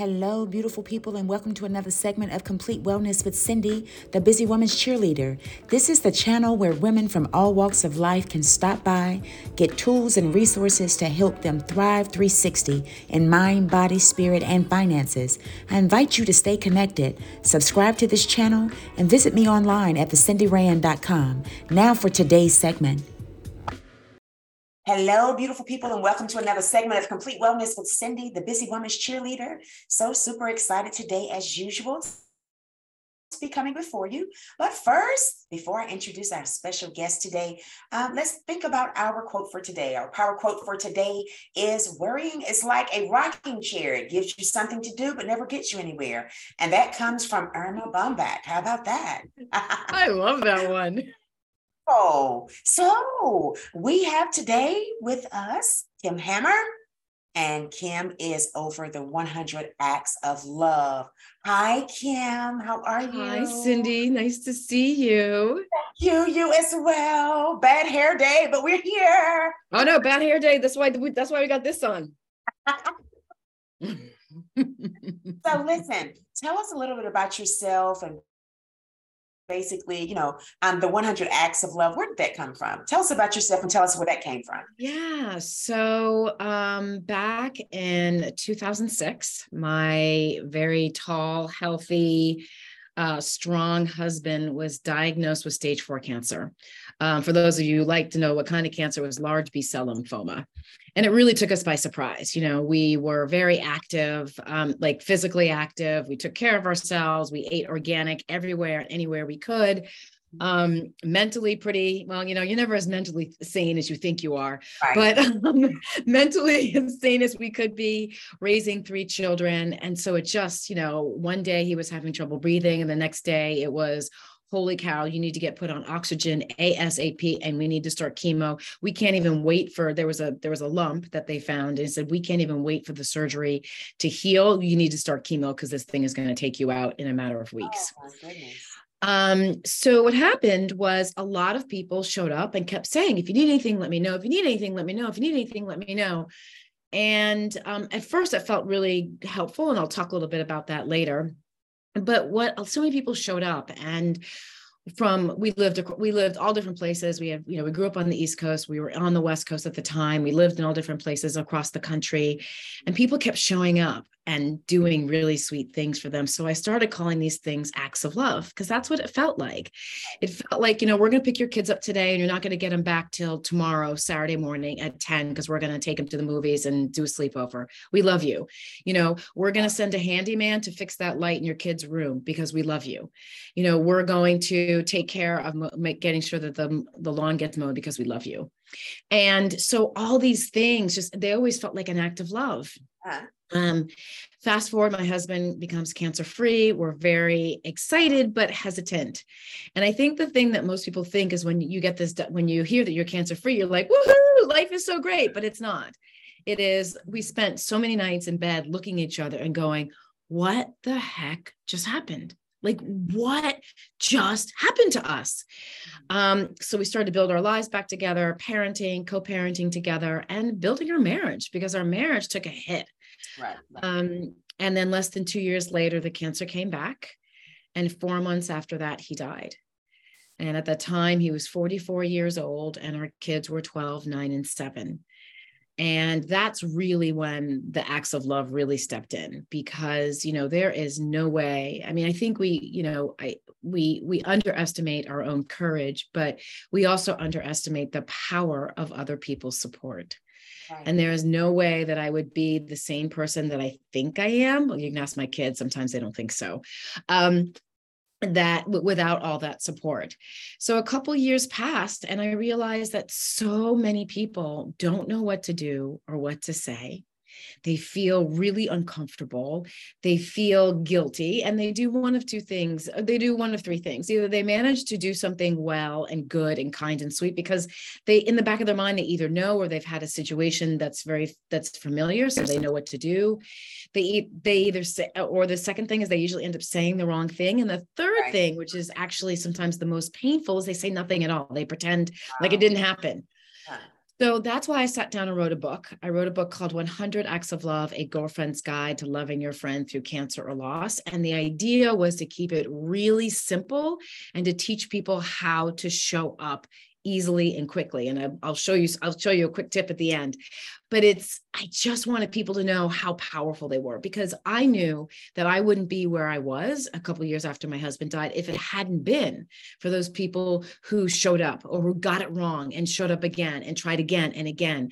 Hello, beautiful people, and welcome to another segment of Complete Wellness with Cindy, the Busy Woman's Cheerleader. This is the channel where women from all walks of life can stop by, get tools and resources to help them thrive 360 in mind, body, spirit, and finances. I invite you to stay connected, subscribe to this channel, and visit me online at thecindyrand.com. Now for today's segment. Hello, beautiful people, and welcome to another segment of Complete Wellness with Cindy, the Busy Woman's Cheerleader. So super excited today, as usual, to be coming before you. But first, before I introduce our special guest today, um, let's think about our quote for today. Our power quote for today is Worrying is like a rocking chair. It gives you something to do, but never gets you anywhere. And that comes from Erma Bombeck. How about that? I love that one. Oh, so we have today with us Kim Hamer, and Kim is over the 100 Acts of Love. Hi, Kim. How are you? Hi, Cindy. Nice to see you. You, you as well. Bad hair day, but we're here. Oh no, bad hair day. That's why. That's why we got this on. so, listen. Tell us a little bit about yourself and basically, you know, um, the 100 acts of love. Where did that come from? Tell us about yourself and tell us where that came from. Yeah. So um, back in 2006, my very tall, healthy, uh, strong husband was diagnosed with stage four cancer. Um, for those of you who like to know what kind of cancer was large B cell lymphoma. And it really took us by surprise. You know, we were very active, um, like physically active. We took care of ourselves. We ate organic everywhere, anywhere we could um mentally pretty well you know you're never as mentally sane as you think you are right. but um, mentally as sane as we could be raising three children and so it just you know one day he was having trouble breathing and the next day it was holy cow, you need to get put on oxygen ASAP and we need to start chemo. We can't even wait for there was a there was a lump that they found and said we can't even wait for the surgery to heal. You need to start chemo because this thing is going to take you out in a matter of weeks. Oh, um, so what happened was a lot of people showed up and kept saying, if you need anything, let me know. If you need anything, let me know. If you need anything, let me know. And um, at first, it felt really helpful, and I'll talk a little bit about that later but what so many people showed up and from we lived we lived all different places. We had you know we grew up on the east coast. We were on the west coast at the time. We lived in all different places across the country. And people kept showing up and doing really sweet things for them. So I started calling these things acts of love because that's what it felt like. It felt like, you know, we're going to pick your kids up today and you're not going to get them back till tomorrow, Saturday morning at 10, because we're going to take them to the movies and do a sleepover. We love you. You know, we're going to send a handyman to fix that light in your kid's room because we love you. You know, we're going to take care of getting sure that the, the lawn gets mowed because we love you. And so all these things just, they always felt like an act of love. Uh-huh. Um, fast forward, my husband becomes cancer free. We're very excited, but hesitant. And I think the thing that most people think is when you get this, when you hear that you're cancer free, you're like, woohoo, life is so great, but it's not. It is, we spent so many nights in bed looking at each other and going, what the heck just happened? Like, what just happened to us? Um, so we started to build our lives back together, parenting, co parenting together, and building our marriage because our marriage took a hit. Right. Um, and then less than two years later, the cancer came back. And four months after that, he died. And at that time, he was 44 years old, and our kids were 12, 9, and 7 and that's really when the acts of love really stepped in because you know there is no way i mean i think we you know i we we underestimate our own courage but we also underestimate the power of other people's support. Right. and there is no way that i would be the same person that i think i am. Well you can ask my kids sometimes they don't think so. Um, that without all that support. So a couple years passed and I realized that so many people don't know what to do or what to say. They feel really uncomfortable. They feel guilty, and they do one of two things. Uh, they do one of three things. Either they manage to do something well and good and kind and sweet because they, in the back of their mind, they either know or they've had a situation that's very that's familiar, so they know what to do. They they either say, or the second thing is they usually end up saying the wrong thing, and the third right. thing, which is actually sometimes the most painful, is they say nothing at all. They pretend wow. like it didn't happen. So that's why I sat down and wrote a book. I wrote a book called 100 Acts of Love, a girlfriend's guide to loving your friend through cancer or loss. And the idea was to keep it really simple and to teach people how to show up easily and quickly. And I'll show you, I'll show you a quick tip at the end. But it's, I just wanted people to know how powerful they were because I knew that I wouldn't be where I was a couple years after my husband died if it hadn't been for those people who showed up or who got it wrong and showed up again and tried again and again.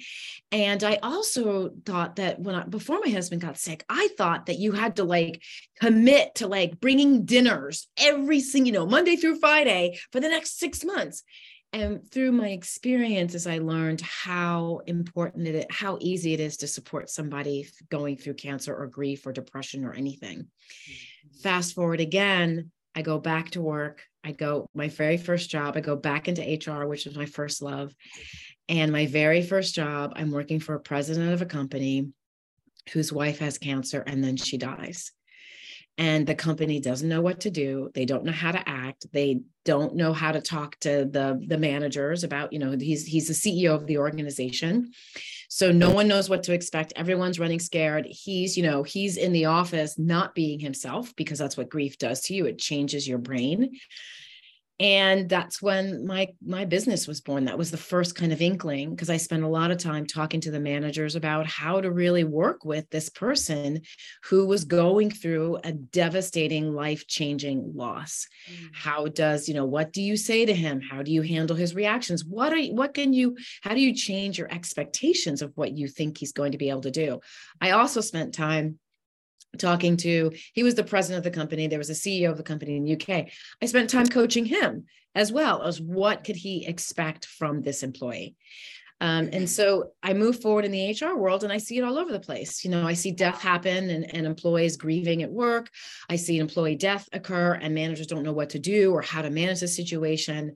And I also thought that when I, before my husband got sick, I thought that you had to like commit to like bringing dinners every single, you know, Monday through Friday for the next six months and through my experiences i learned how important it is how easy it is to support somebody going through cancer or grief or depression or anything. Mm-hmm. fast forward again i go back to work. I go my very first job i go back into hr which was my first love. And my very first job i'm working for a president of a company whose wife has cancer and then she dies and the company doesn't know what to do. They don't know how to act. They don't know how to talk to the the managers about you know he's he's the ceo of the organization. So no one knows what to expect. Everyone's running scared. He's you know he's in the office not being himself because that's what grief does to you. It changes your brain and that's when my my business was born. That was the first kind of inkling because i spent a lot of time talking to the managers about how to really work with this person who was going through a devastating life changing loss. Mm. how does you know what do you say to him? How do you handle his reactions? What are what can you how do you change your expectations of what you think he's going to be able to do? I also spent time talking to he was the president of the company there was a ceo of the company in the uk i spent time coaching him as well as what could he expect from this employee um, and so I move forward in the HR world and I see it all over the place. You know, I see death happen and, and employees grieving at work. I see an employee death occur and managers don't know what to do or how to manage the situation.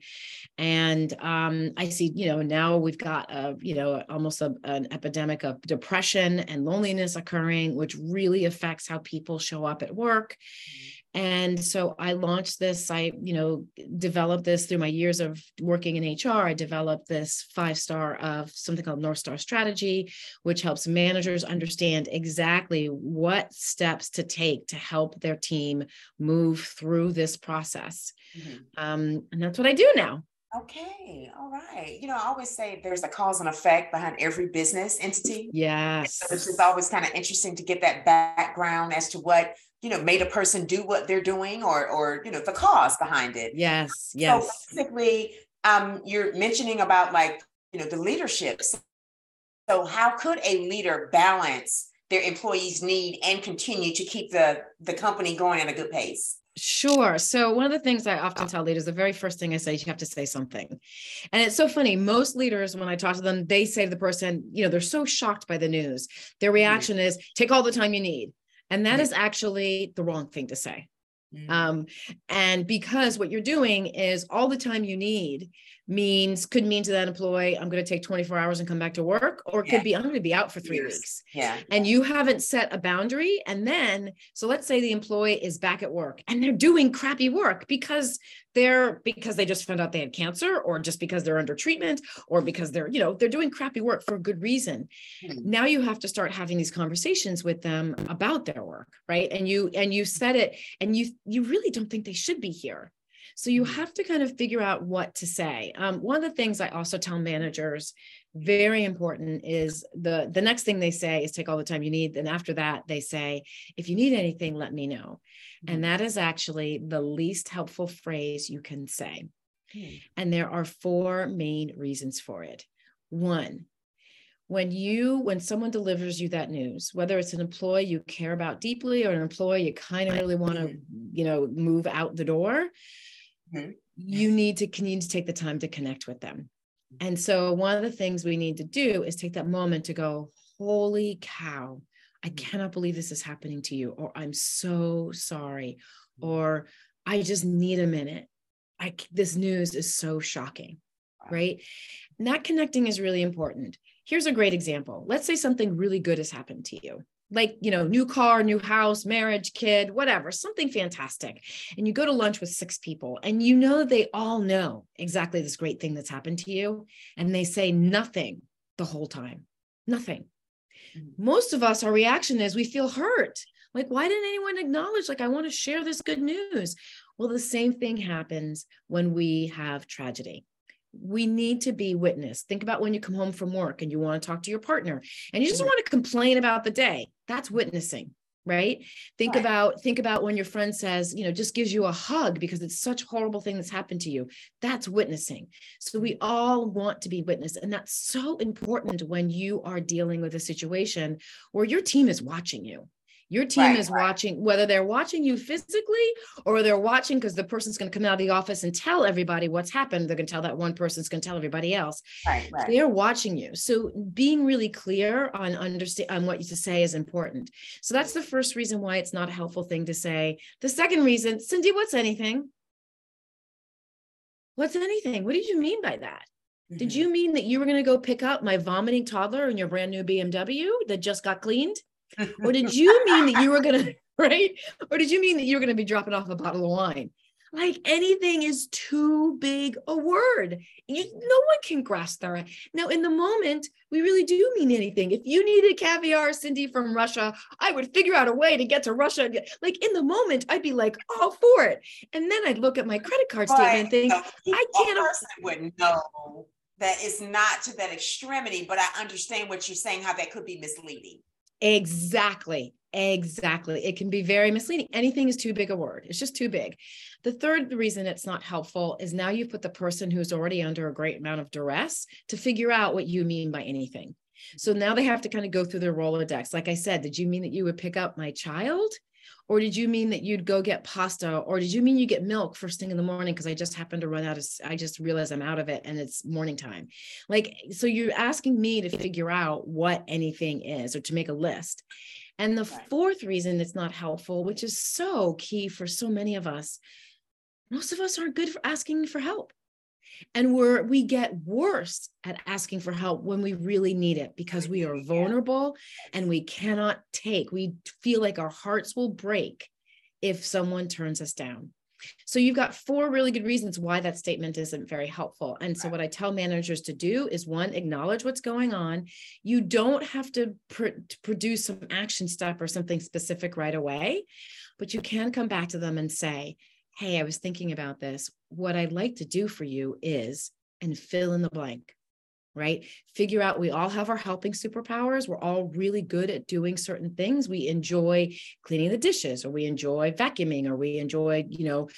And um, I see, you know, now we've got, a, you know, almost a, an epidemic of depression and loneliness occurring, which really affects how people show up at work. Mm-hmm and so i launched this i you know developed this through my years of working in hr i developed this five star of something called north star strategy which helps managers understand exactly what steps to take to help their team move through this process mm-hmm. um, and that's what i do now Okay, all right. You know, I always say there's a cause and effect behind every business entity. Yes. So it's just always kind of interesting to get that background as to what you know made a person do what they're doing or or you know the cause behind it yes yes so basically um you're mentioning about like you know the leadership so how could a leader balance their employees need and continue to keep the the company going at a good pace Sure. So one of the things I often tell leaders, the very first thing I say, you have to say something. And it's so funny. Most leaders, when I talk to them, they say to the person, you know, they're so shocked by the news. Their mm-hmm. reaction is take all the time you need. And that is actually the wrong thing to say. Mm. Um, and because what you're doing is all the time you need means could mean to that employee, I'm going to take 24 hours and come back to work, or it yeah. could be I'm going to be out for three yes. weeks. Yeah. And you haven't set a boundary. And then, so let's say the employee is back at work and they're doing crappy work because they're because they just found out they had cancer, or just because they're under treatment, or because they're, you know, they're doing crappy work for a good reason. Mm-hmm. Now you have to start having these conversations with them about their work, right? And you and you said it, and you you really don't think they should be here so you mm-hmm. have to kind of figure out what to say. Um, one of the things I also tell managers, very important, is the the next thing they say is take all the time you need. Then after that, they say, if you need anything, let me know. And mm-hmm. that is actually the least helpful phrase you can say. Hmm. And there are four main reasons for it. One, when you when someone delivers you that news whether it's an employee you care about deeply or an employee you kind of really want to mm-hmm. you know move out the door mm-hmm. you need to need to take the time to connect with them. And so one of the things we need to do is take that moment to go, holy cow, I mm-hmm. cannot believe this is happening to you, or I'm so sorry, mm-hmm. or I just need a minute. I this news is so shocking, right? And that connecting is really important. Here's a great example. Let's say something really good has happened to you like you know new car new house marriage kid whatever something fantastic and you go to lunch with six people and you know they all know exactly this great thing that's happened to you and they say nothing the whole time? Nothing. Mm-hmm. Most of us, our reaction is we feel hurt. Like, why didn't anyone acknowledge? Like, I want to share this good news. Well, the same thing happens when we have tragedy. We need to be witness. Think about when you come home from work and you want to talk to your partner and you just mm-hmm. want to complain about the day. That's witnessing right think right. about think about when your friend says you know just gives you a hug because it's such a horrible thing that's happened to you that's witnessing so we all want to be witnessed and that's so important when you are dealing with a situation where your team is watching you your team right, is right. watching, whether they're watching you physically or they're watching because the person's going to come out of the office and tell everybody what's happened. They're going to tell that one person's going to tell everybody else. Right. They're watching you. So being really clear on understand on what you to say is important. So that's the first reason why it's not a helpful thing to say. The second reason, Cindy, what's anything? What's anything? What did you mean by that? Mm-hmm. Did you mean that you were going to go pick up my vomiting toddler in your brand new BMW that just got cleaned? Or did you mean that you were going to, right? Or did you mean that you were going to be dropping off a bottle of wine? Like anything is too big a word. You, no one can grasp that. Now, in the moment, we really do mean anything. If you needed caviar, Cindy from Russia, I would figure out a way to get to Russia. Like in the moment, I'd be like, all for it. And then I'd look at my credit card statement and think, I can't. Of course, I wouldn't know that it's not to that extremity, but I understand what you're saying, how that could be misleading. Exactly. Exactly. It can be very misleading. Anything is too big a word. It's just too big. The third reason it's not helpful is now you put the person who's already under a great amount of duress to figure out what you mean by anything. So now they have to kind of go through their Rolodex. Like I said, did you mean that you would pick up my child? Or did you mean that you'd go get pasta? Or did you mean you get milk first thing in the morning? Because I just happened to run out of, I just realized I'm out of it and it's morning time. Like, so you're asking me to figure out what anything is or to make a list. And the fourth reason it's not helpful, which is so key for so many of us, most of us aren't good for asking for help and we're we get worse at asking for help when we really need it because we are vulnerable and we cannot take we feel like our hearts will break if someone turns us down so you've got four really good reasons why that statement isn't very helpful. And so what I tell managers to do is one, acknowledge what's going on. You don't have to, pr- to produce some action step or something specific right away, but you can come back to them and say, Hey, I was thinking about this. What I'd like to do for you is, and fill in the blank right? Figure out we all have our helping superpowers. We're all really good at doing certain things. We enjoy cleaning the dishes, or we enjoy vacuuming, or we enjoy, you know,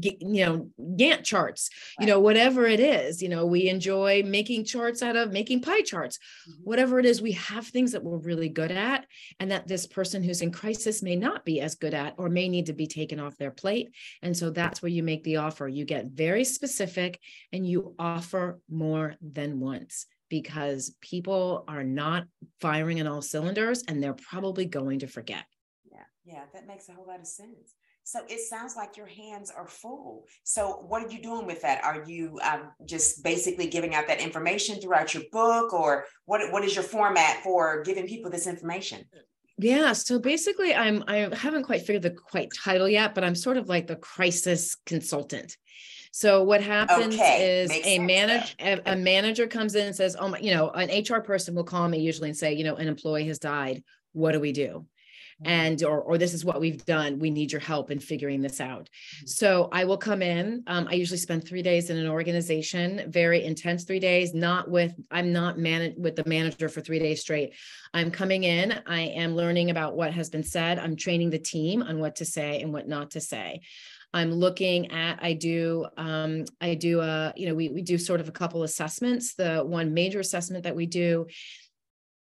get, you know, Gantt charts, right. you know, whatever it is. You know, we enjoy making charts out of making pie charts. Mm-hmm. Whatever it is, we have things that we're really good at, and that this person who's in crisis may not be as good at, or may need to be taken off their plate. And so that's where you make the offer. You get very specific, and you offer more than once because people are not firing on all cylinders and they're probably going to forget. Yeah, yeah, that makes a whole lot of sense. So it sounds like your hands are full. So what are you doing with that? Are you um, just basically giving out that information throughout your book, or what? What is your format for giving people this information? Yeah, so basically, I'm I haven't quite figured the quite title yet, but I'm sort of like the crisis consultant. So what happens okay. is Makes a manager a, a manager comes in and says, "Oh my, you know, an HR person will call me usually and say, you know, an employee has died. What do we do?" Mm-hmm. and or or this is what we've done we need your help in figuring this out mm-hmm. so i will come in um, i usually spend three days in an organization very intense three days not with i'm not managed with the manager for three days straight i'm coming in i am learning about what has been said i'm training the team on what to say and what not to say I'm looking at, I do, um, I do a, you know, we, we do sort of a couple assessments. The one major assessment that we do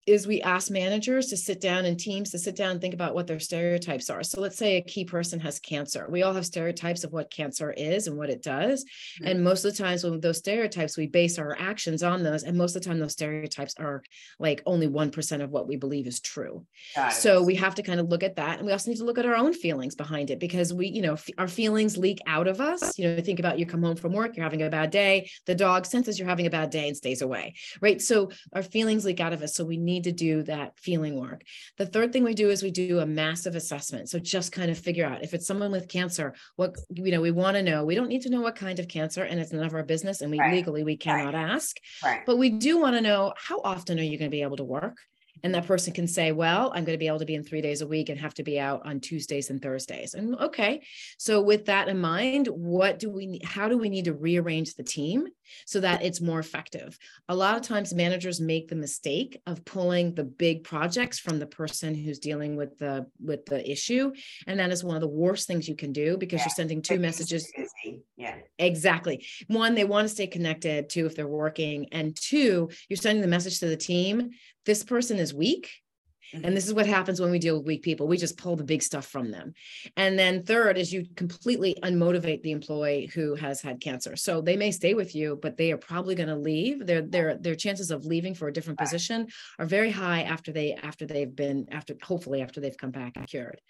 is we ask managers to sit down and teams to sit down and think about what their stereotypes are. So let's say a key person has cancer. We all have stereotypes of what cancer is and what it does. Mm-hmm. And most of the times with those stereotypes, we base our actions on those. And most of the time, those stereotypes are like only 1% of what we believe is true. So we have to kind of look at that. And we also need to look at our own feelings behind it because we, you know, f- our feelings leak out of us. You know, think about you come home from work, you're having a bad day. The dog senses you're having a bad day and stays away. Right. So our feelings leak out of us. So we need need to do that feeling work. The third thing we do is we do a massive assessment. So just kind of figure out if it's someone with cancer, what, you know, we want to know. We don't need to know what kind of cancer, and it's none of our business. And we right. legally, we cannot right. ask. Right. But we do want to know how often are you going to be able to work? And that person can say well i'm going to be able to be in three days a week and have to be out on tuesdays and thursdays. And okay. So with that in mind what do we how do we need to rearrange the team so that it's more effective? A lot of times managers make the mistake of pulling the big projects from the person who's dealing with the with the issue. And that is one of the worst things you can do because yeah. you're sending two messages exactly one they want to stay connected two if they're working and two you're sending the message to the team this person is weak and mm-hmm. this is what happens when we deal with weak people. We just pull the big stuff from them. And then third is you completely unmotivate the employee who has had cancer. So they may stay with you, but they are probably going to leave. Their their their chances of leaving for a different position are very high after they after they've been after hopefully after they've come back and cured.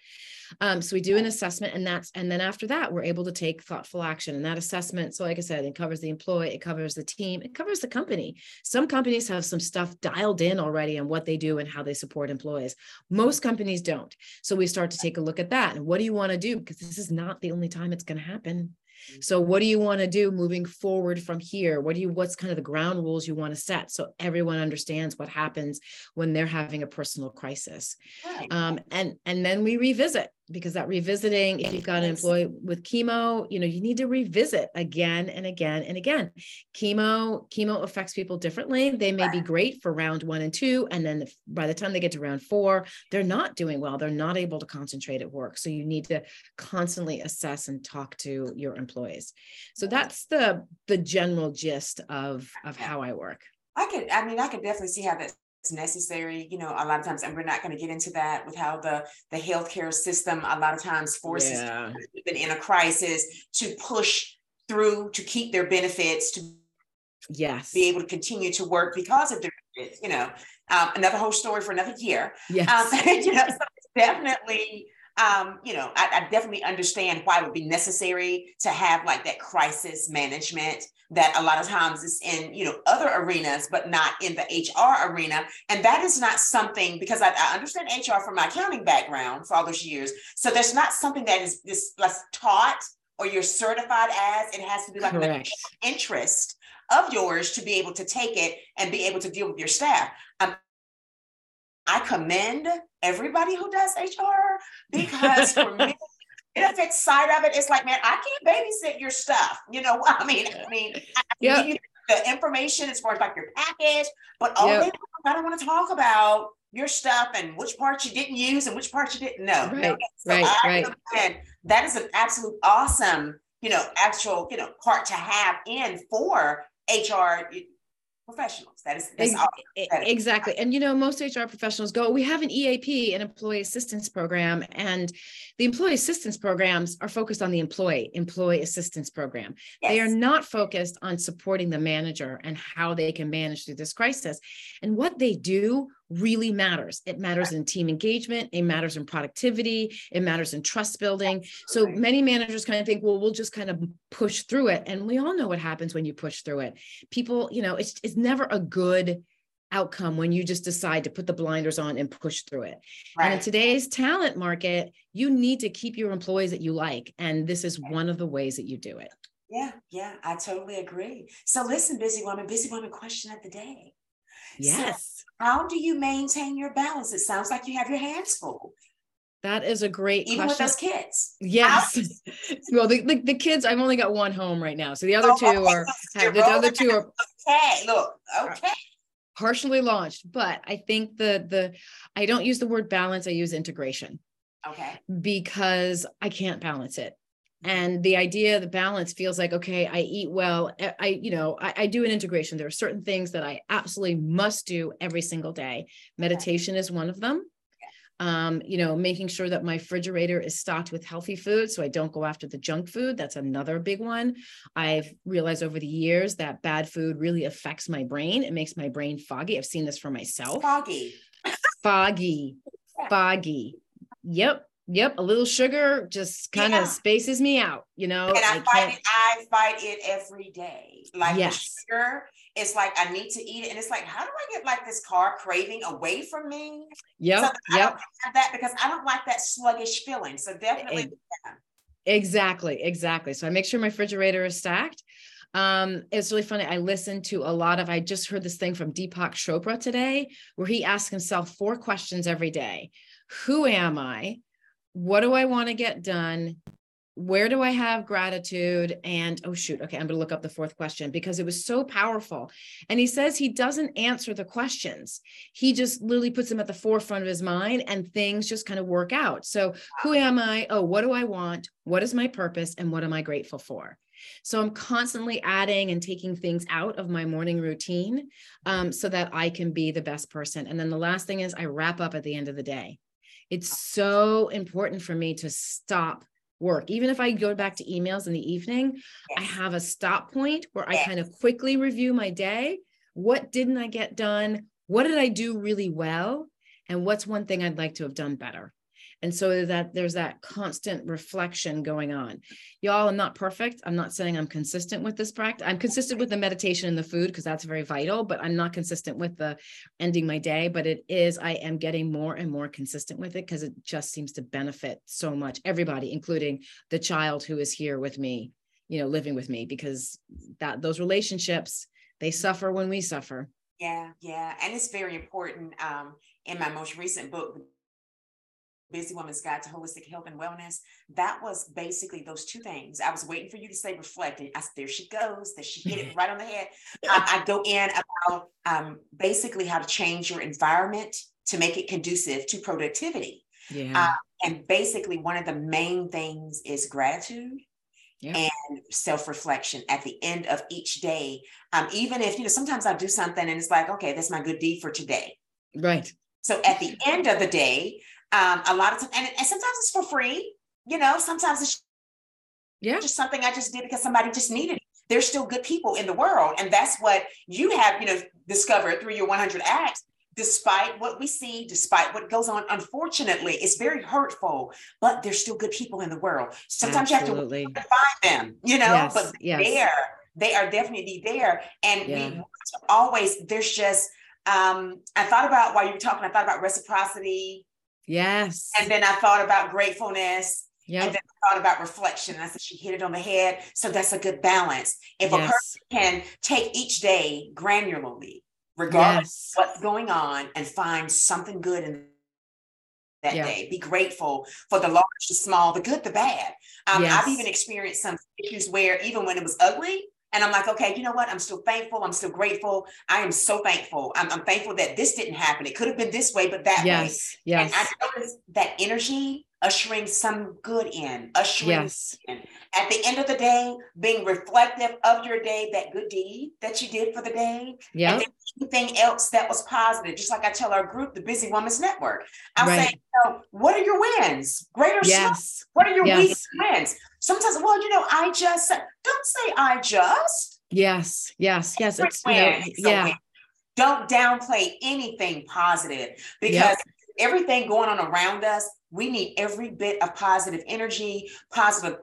Um, so we do an assessment and that's, and then after that, we're able to take thoughtful action. And that assessment, so like I said, it covers the employee, it covers the team, it covers the company. Some companies have some stuff dialed in already on what they do and how they support employees. Most companies don't. So we start to take a look at that. And what do you want to do? Because this is not the only time it's going to happen. So what do you want to do moving forward from here? What do you what's kind of the ground rules you want to set so everyone understands what happens when they're having a personal crisis? Um, and and then we revisit because that revisiting if you've got an employee with chemo you know you need to revisit again and again and again. Chemo chemo affects people differently. They may be great for round one and two and then by the time they get to round four they're not doing well. They're not able to concentrate at work. So you need to constantly assess and talk to your employees. So that's the the general gist of of how i work. I could, I mean, I could definitely see how that necessary you know a lot of times and we're not going to get into that with how the the healthcare system a lot of times forces yeah. even in a crisis to push through to keep their benefits to yes be able to continue to work because of their you know um, another whole story for another year yes. Um, you know so definitely um, you know, I, I, definitely understand why it would be necessary to have like that crisis management that a lot of times is in, you know, other arenas, but not in the HR arena. And that is not something because I, I understand HR from my accounting background for all those years. So there's not something that is this less taught or you're certified as. It has to be like Correct. an interest of yours to be able to take it and be able to deal with your staff. Um, I commend everybody who does HR because for me, benefits side of it, it's like, man, I can't babysit your stuff. You know, I mean, I mean, I yep. you the information as far as like your package, but all yep. I don't want to talk about your stuff and which parts you didn't use and which parts you didn't know. Right, so right, right. And that is an absolute awesome, you know, actual, you know, part to have in for HR professionals. That is that's exactly. And you know, most HR professionals go, we have an EAP, an employee assistance program, and the employee assistance programs are focused on the employee employee assistance program. Yes. They are not focused on supporting the manager and how they can manage through this crisis. And what they do really matters. It matters in team engagement, it matters in productivity, it matters in trust building. So many managers kind of think, well, we'll just kind of push through it. And we all know what happens when you push through it. People, you know, it's, it's never a good outcome when you just decide to put the blinders on and push through it. Right. And in today's talent market, you need to keep your employees that you like. And this is one of the ways that you do it. Yeah, yeah, I totally agree. So listen, busy woman, busy woman question of the day. Yes. So how do you maintain your balance? It sounds like you have your hands full. That is a great even question. with those kids. Yes. well, the, the, the, kids, I've only got one home right now. So the other oh, two okay. are have, the other two are okay. Look, uh, okay. Partially launched, but I think the the I don't use the word balance, I use integration. Okay. Because I can't balance it and the idea the balance feels like okay i eat well eh, i you know I, I, do an integration. There are certain things that i absolutely must do every single day. Meditation is one of them. Um, you know making sure that my refrigerator is stocked with healthy food so i don't go after the junk food that's another big one. I've realized over the years that bad food really affects my brain. It makes my brain foggy. I've seen this for myself. Foggy. Foggy. Foggy. Yep Yep, a little sugar just kind of yeah. spaces me out, you know. And I, I fight it, I fight it every day. Like yes. sugar, it's like I need to eat it. And it's like, how do I get like this car craving away from me? Yeah. So yep. have that because I don't like that sluggish feeling. So definitely. yeah. Exactly, exactly. So I make sure my refrigerator is stacked. Um, it's really funny. I listened to a lot of, I just heard this thing from Deepak Chopra today, where he asks himself four questions every day. Who am I? What do I want to get done? Where do I have gratitude? And oh, shoot. Okay. I'm going to look up the fourth question because it was so powerful. And he says he doesn't answer the questions. He just literally puts them at the forefront of his mind and things just kind of work out. So, who am I? Oh, what do I want? What is my purpose? And what am I grateful for? So I'm constantly adding and taking things out of my morning routine um, so that I can be the best person. And then the last thing is I wrap up at the end of the day. It's so important for me to stop work. Even if I go back to emails in the evening, yes. I have a stop point where yes. I kind of quickly review my day. What didn't I get done? What did I do really well? And what's one thing I'd like to have done better? And so that there's that constant reflection going on. Y'all, I'm not perfect. I'm not saying I'm consistent with this practice. I'm consistent with the meditation and the food because that's very vital, but I'm not consistent with the ending my day. But it is, I am getting more and more consistent with it because it just seems to benefit so much, everybody, including the child who is here with me, you know, living with me, because that those relationships, they suffer when we suffer. Yeah, yeah. And it's very important. Um, in my most recent book, Busy Woman's Guide to Holistic Health and Wellness. That was basically those two things. I was waiting for you to say reflecting. I there she goes. That she hit it right on the head. Um, I go in about um, basically how to change your environment to make it conducive to productivity. Yeah. Uh, and basically, one of the main things is gratitude. Yeah. and self-reflection at the end of each day um, even if you know sometimes i do something and it's like okay that's my good deed for today right so at the end of the day um, a lot of times, and, and sometimes it's for free. You know, sometimes it's yeah just something I just did because somebody just needed it. There's still good people in the world, and that's what you have, you know, discovered through your 100 acts. Despite what we see, despite what goes on, unfortunately, it's very hurtful. But there's still good people in the world. Sometimes Absolutely. you have to find them, you know. Yes, but yes. there, they are definitely there, and yeah. we always. There's just. Um, I thought about while you were talking. I thought about reciprocity Yes. And then I thought about gratefulness. Yep. And then I thought about reflection. I said she hit it on the head. So that's a good balance. If yes. a person can take each day granularly, regardless yes. what's going on, and find something good in that day. Be grateful for the large, the small, the good, the bad. Um, yes. I've even experienced some issues where even when it was ugly, and I'm like, okay, you know what? I'm still thankful. I'm still grateful. I am so thankful. I'm, I'm thankful that this didn't happen. It could have been this way, but that yes, way. Yes. And I noticed that energy ushering some good in, ushering yes. in. At the end of the day, being reflective of your day, that good deed that you did for the day. Yeah. Anything else that was positive. Just like I tell our group, the Busy Woman's Network. I'm right. saying, you know, what are your wins? Greater yes. What are your yes. wins? Sometimes, well, you know, I just don't say I just. Yes, yes, yes. It's, you know, yeah. Don't downplay anything positive because yep. everything going on around us we need every bit of positive energy, positive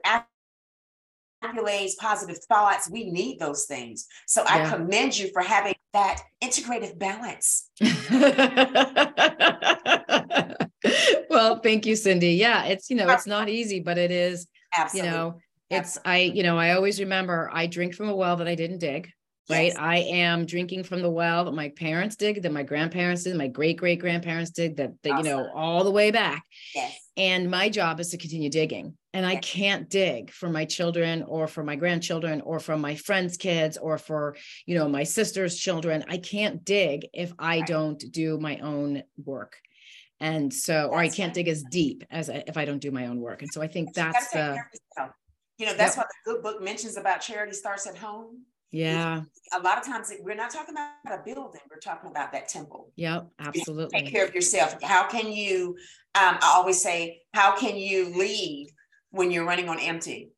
accolades, positive thoughts. We need those things. So yeah. I commend you for having that integrative balance. well, thank you, Cindy. Yeah, it's, you know, it's not easy, but it is, Absolutely. you know, it's, I, you know, I always remember I drink from a well that I didn't dig right? Yes. I am drinking from the well that my parents dig, that my grandparents did, my great great grandparents did, that, that awesome. you know, all the way back. Yes. And my job is to continue digging. And yes. I can't dig for my children or for my grandchildren or for my friends' kids or for, you know, my sister's children. I can't dig if I right. don't do my own work. And so, that's or I can't dig as deep as I, if I don't do my own work. And so I think that's the, you know, that's yep. what the good book mentions about charity starts at home yeah. A lot of times we're not talking about a building, we're talking about that temple. Yep, absolutely. Take care of yourself. How can you, um, I always say, how can you lead when you're running on empty?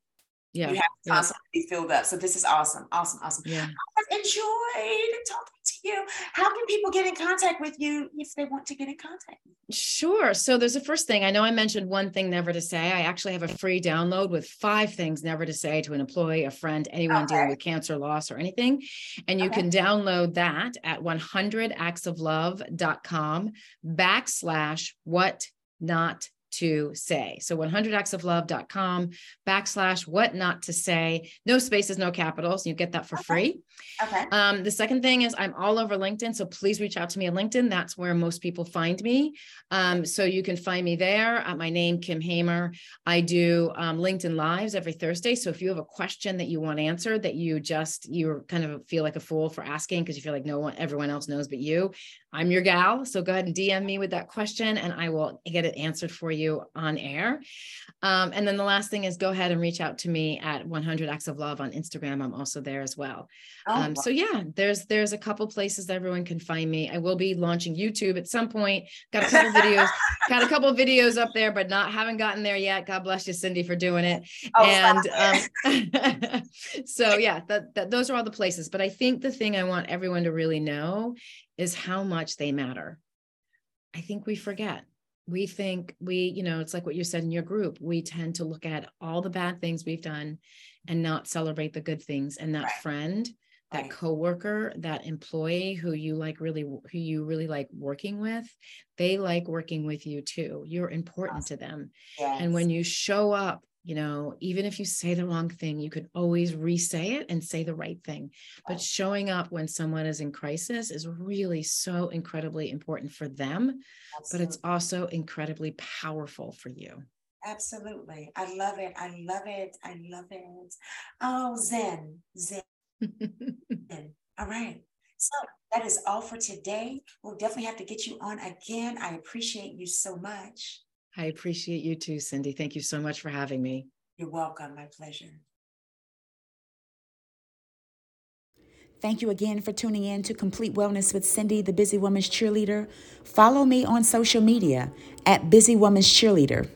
yeah. You have yeah. constantly filled up. So this is awesome. Awesome. Awesome. Yeah. I've enjoyed talking to you. How can people get in contact with you if they want to get in contact? Sure. So there's a first thing. I know I mentioned one thing never to say. I actually have a free download with five things never to say to an employee, a friend, anyone Okay. dealing with cancer, loss, or anything. And you Okay. can download that at 100actsoflove.com backslash what not to say. So 100actsoflove.com backslash what not to say. No spaces, no capitals. You get that for Okay. free. Okay. Um, the second thing is I'm all over LinkedIn, so please reach out to me on LinkedIn. That's where most people find me. Um, so you can find me there. Uh, my name, Kim Hamer. I do um, LinkedIn lives every Thursday. So if you have a question that you want answered, that you just you kind of feel like a fool for asking because you feel like no one, everyone else knows but you, I'm your gal. So go ahead and DM me with that question, and I will get it answered for you on air. Um, and then the last thing is go ahead and reach out to me at 100 Acts of Love on Instagram. I'm also there as well. Oh, Um, so yeah, there's there's a couple places that everyone can find me. I will be launching YouTube at some point. Got a couple videos, got a couple videos up there, but not haven't gotten there yet. God bless you, Cindy, for doing it. Oh, and um, so yeah, that, that those are all the places. But I think the thing I want everyone to really know is how much they matter. I think we forget. We think we, you know, it's like what you said in your group. We tend to look at all the bad things we've done and not celebrate the good things. And that Right. friend, that Right. coworker, that employee who you like really, who you really like working with, they like working with you too. You're important to them. And when you show up, you know, even if you say the wrong thing, you could always re-say it and say the right thing. But showing up when someone is in crisis is really so incredibly important for them, but it's also incredibly powerful for you. Absolutely. I love it. I love it. I love it. Oh, Zen. Zen. All right. So that is all for today. We'll definitely have to get you on again. I appreciate you so much. I appreciate you too, Cindy. Thank you so much for having me. You're welcome. My pleasure. Thank you again for tuning in to Complete Wellness with Cindy, the Busy Woman's Cheerleader. Follow me on social media at Busy Woman's Cheerleader.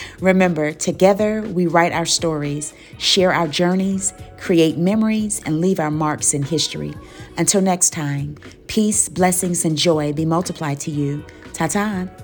Remember, together we write our stories, share our journeys, create memories, and leave our marks in history. Until next time, peace, blessings, and joy be multiplied to you. Ta ta.